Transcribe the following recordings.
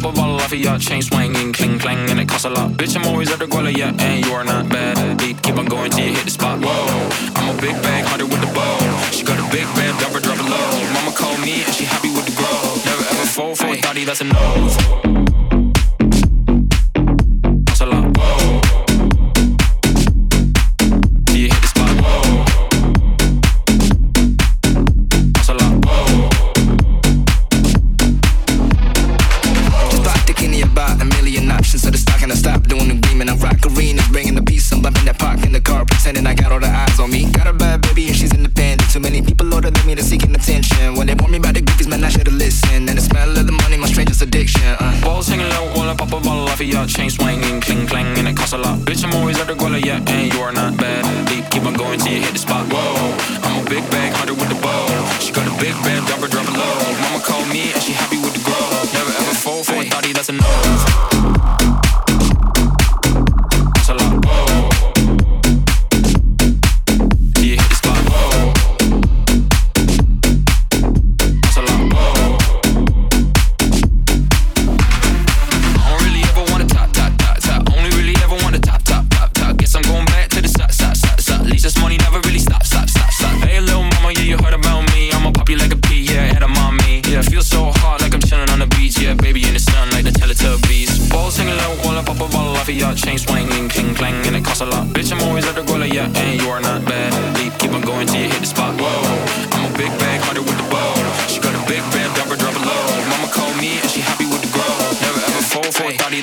Pop a bottle off of your chain swinging, cling clang, and it costs a lot. Bitch, I'm always at the guala, yeah, and you are not bad. Deep, keep on going till you hit the spot. Whoa, I'm a big bag, hunter with the bow. She got a big bag, double drop it low. Mama called me and she happy with the grow. Never ever fold for a thotty, that's a no.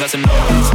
doesn't know.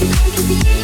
High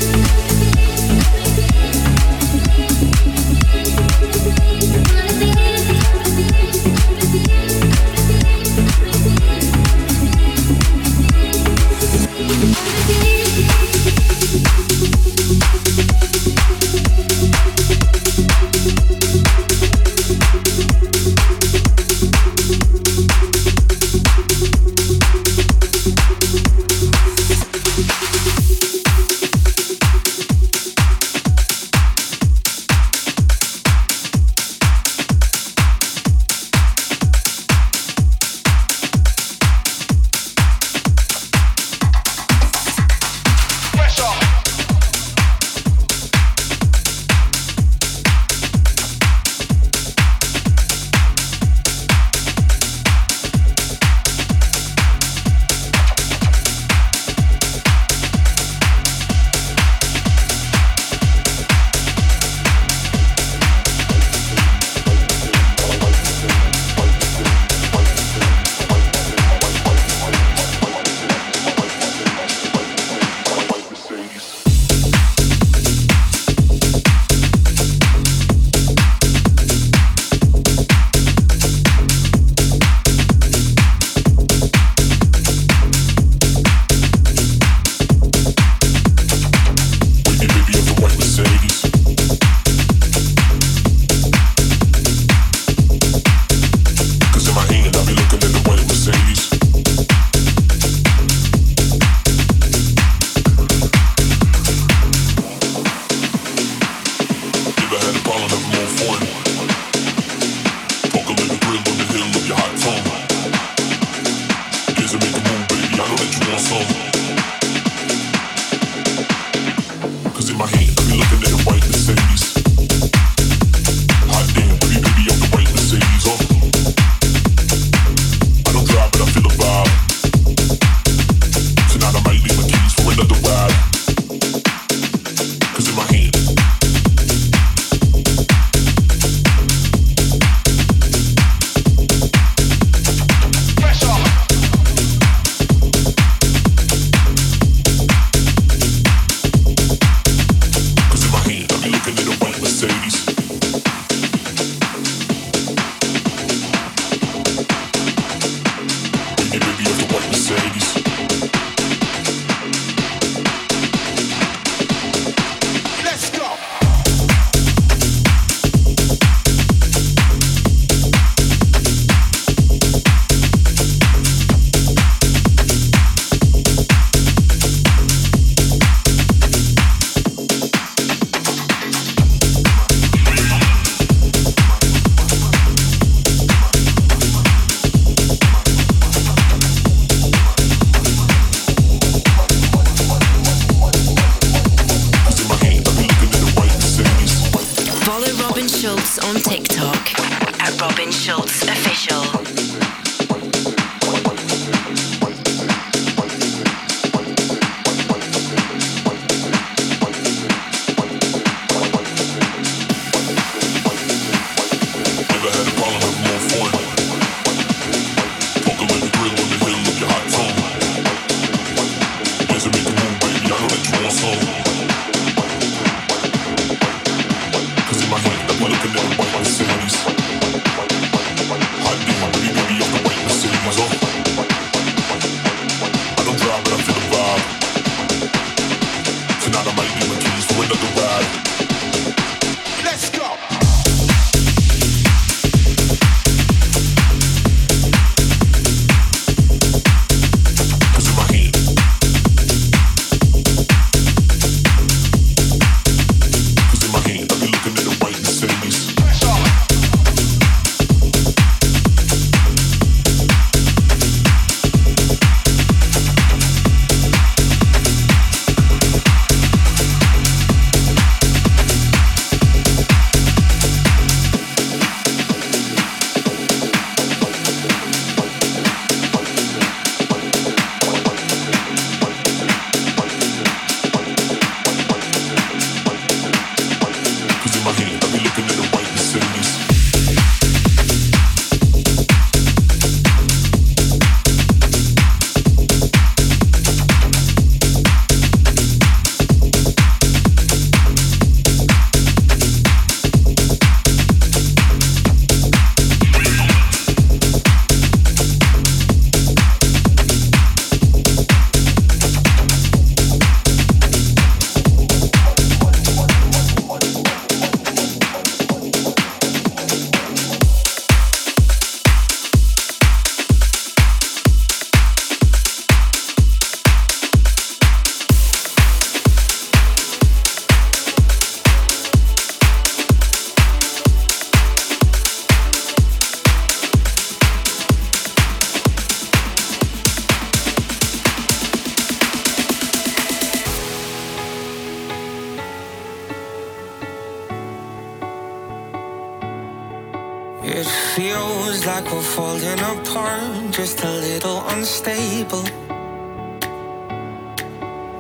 like we're falling apart, just a little unstable.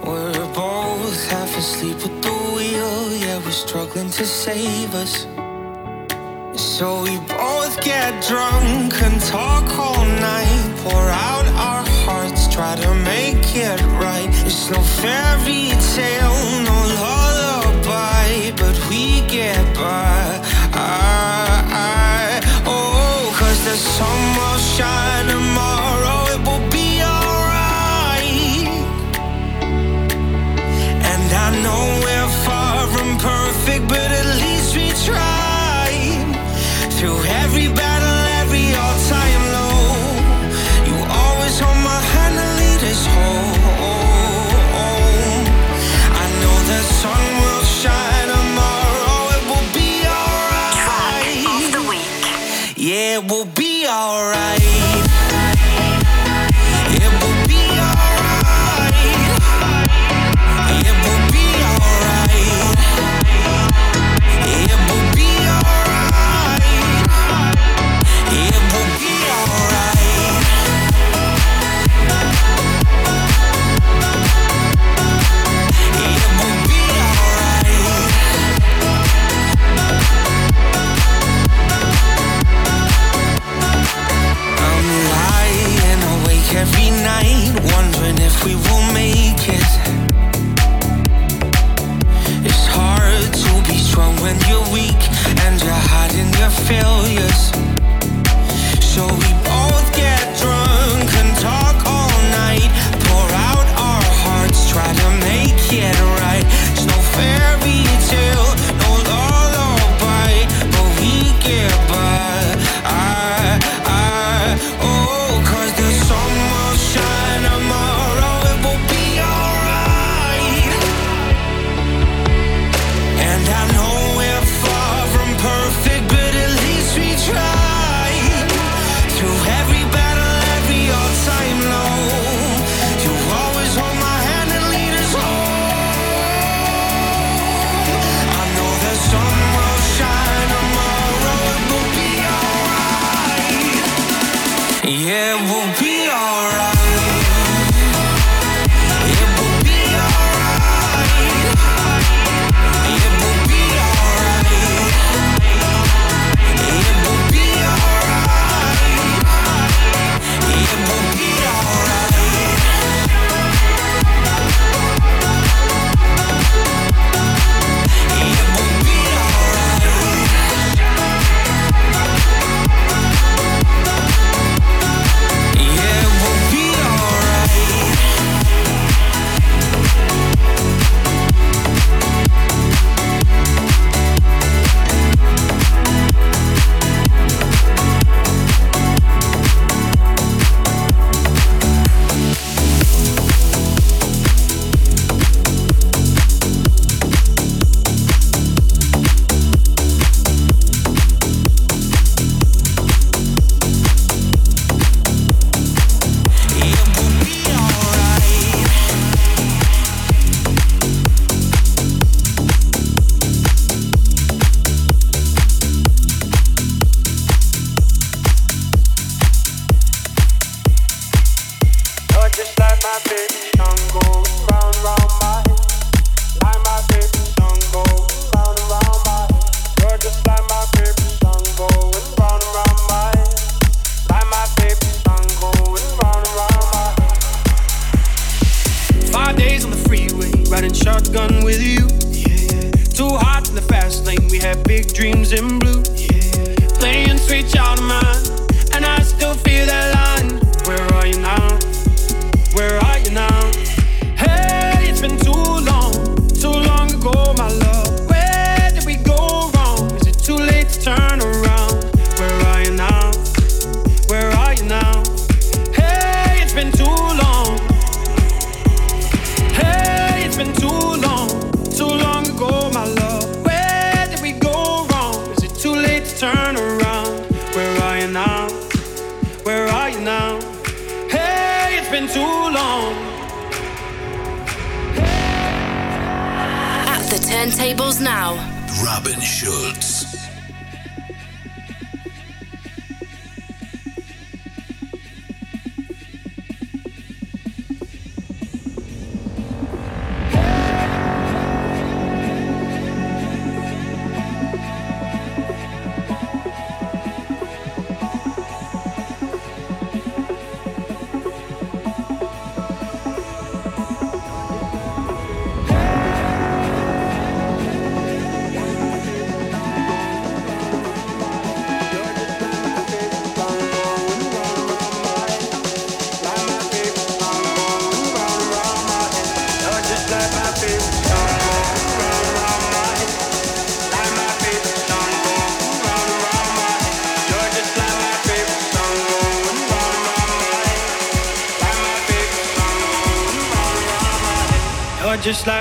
We're both half asleep at the wheel, yeah, we're struggling to save us. So we both get drunk and talk all night, pour out our hearts, try to make it right. It's no fairy tale, no lullaby, but we get by. summer shine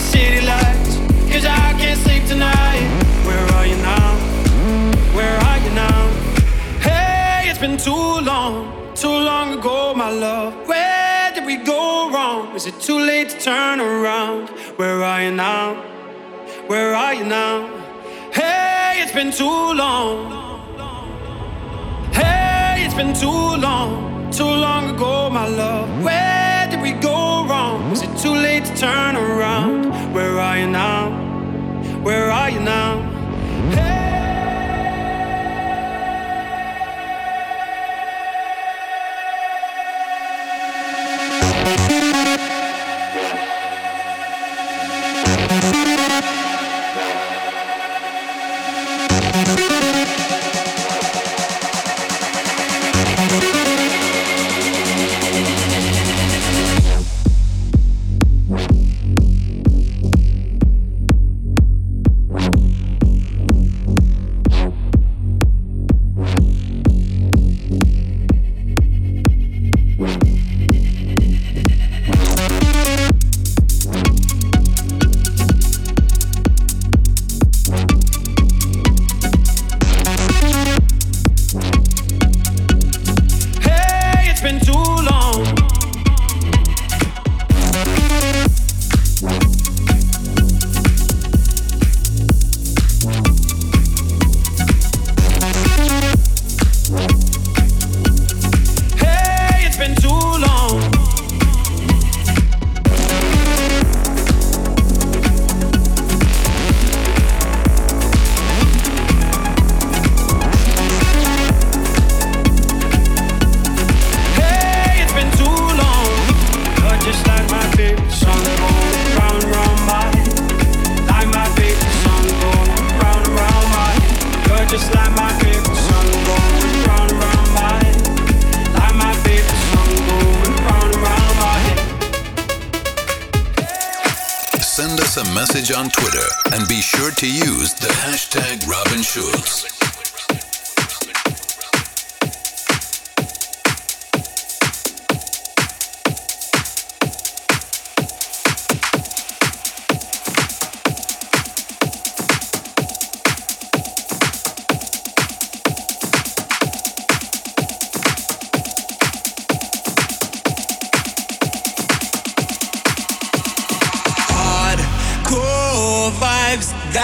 city lights, cause I can't sleep tonight. Where are you now? Where are you now? Hey, it's been too long, too long ago, my love. Where did we go wrong? Is it too late to turn around? Where are you now? Where are you now? Hey, it's been too long. Hey, it's been too long, too long ago, my love. Where too late to turn around? Where are you now? Where are you now?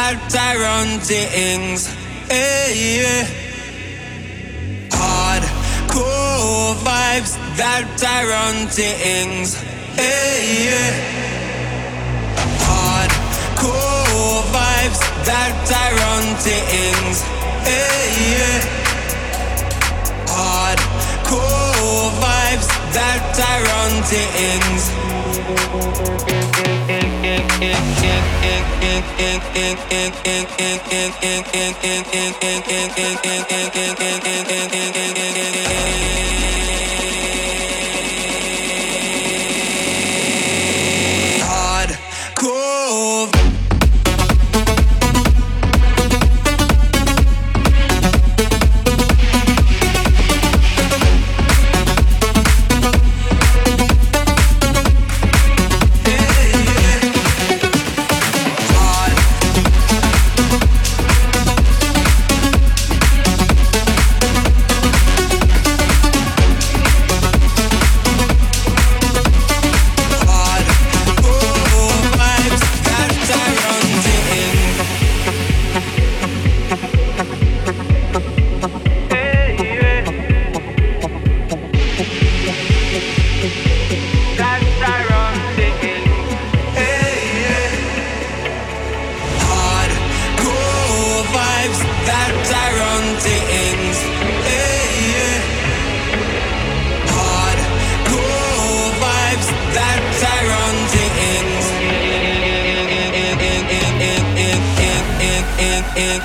Vibes, Tyrone. Hey, yeah. Hardcore vibes, that Tyrone things. Hey, yeah. Hardcore vibes, that Tyrone things. Hey, yeah. Hardcore vibes, that Tyrone things. ・えっ!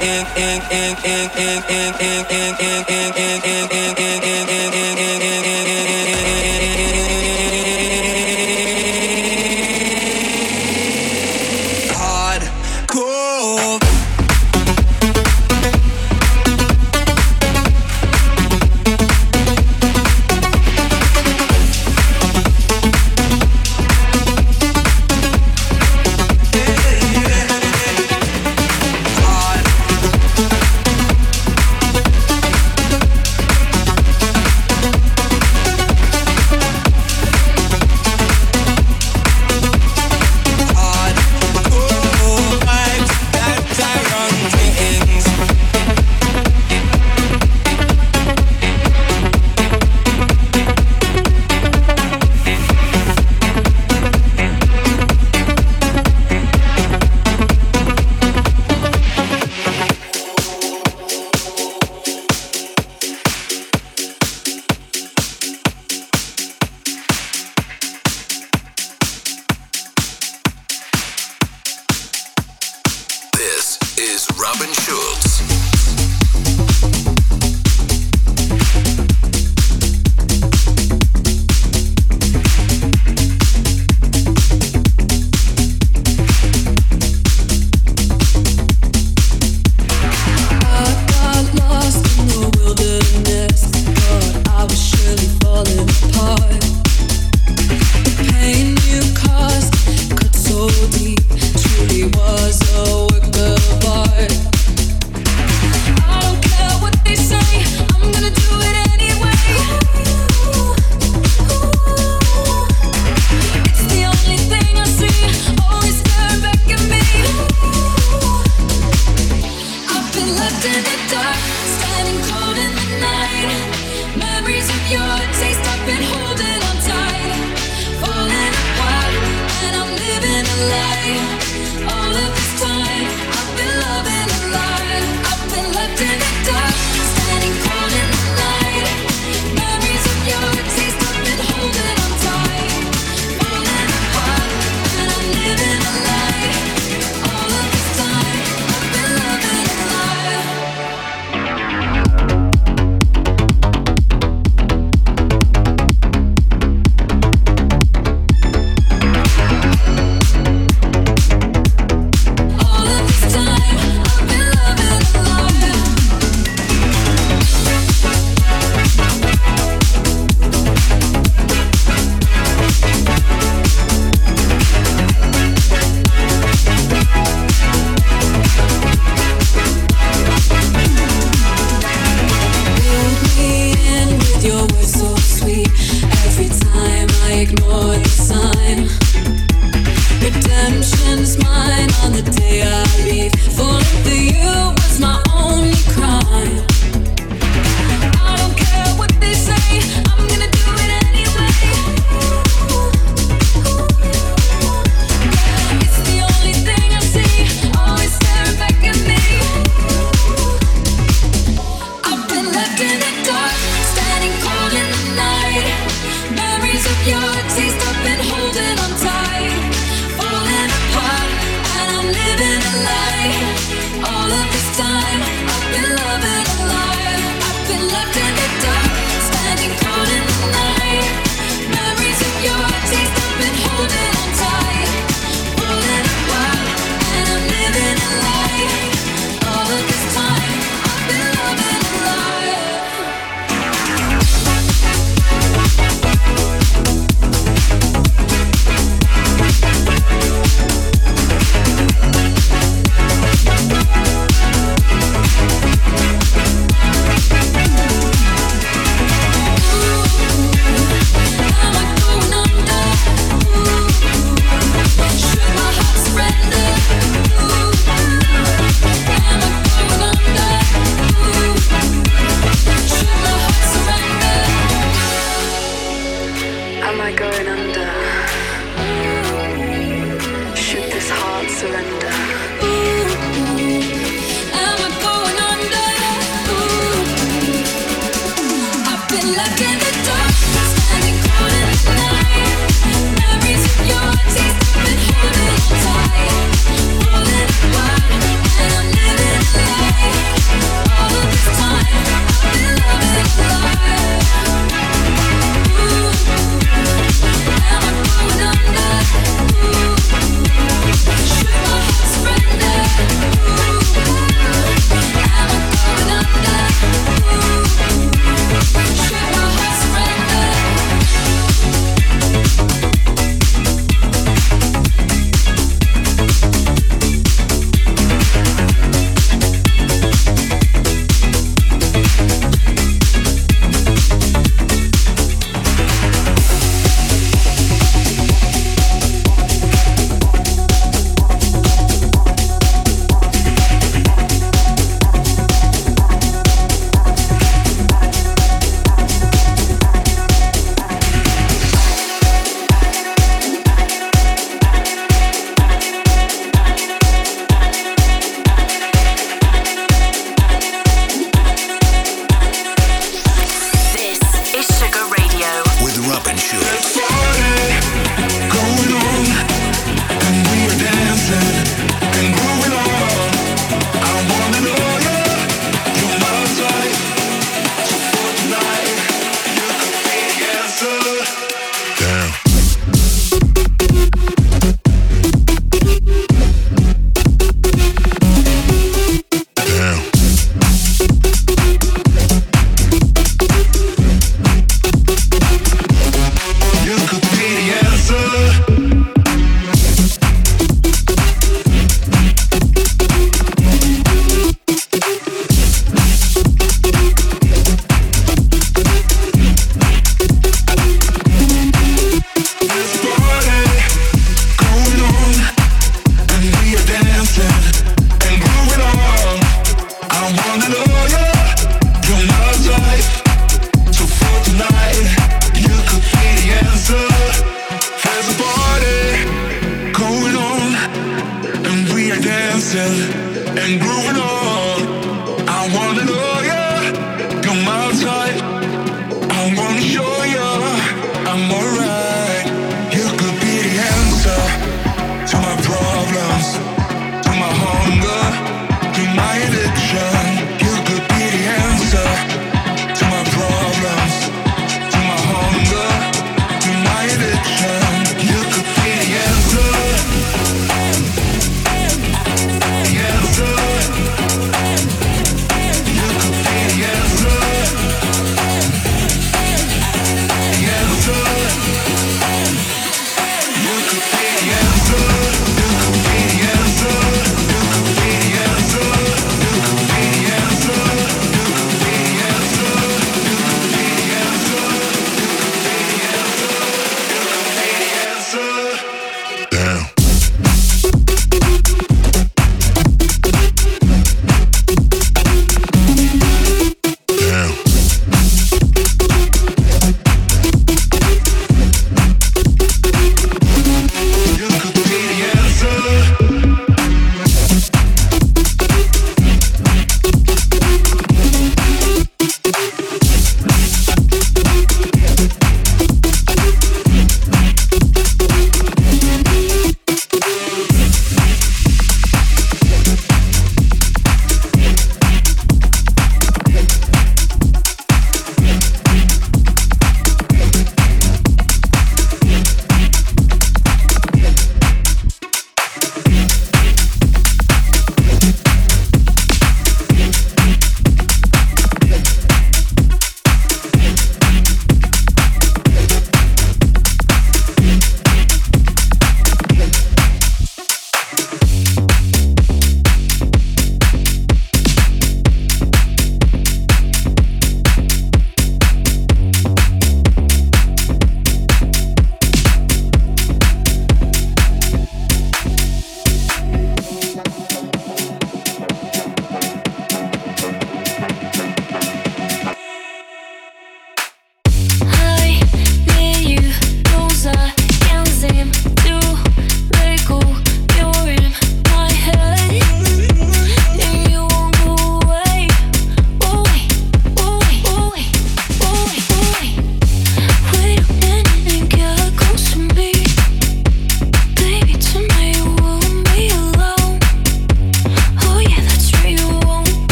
in in in in in in in in in in in in in in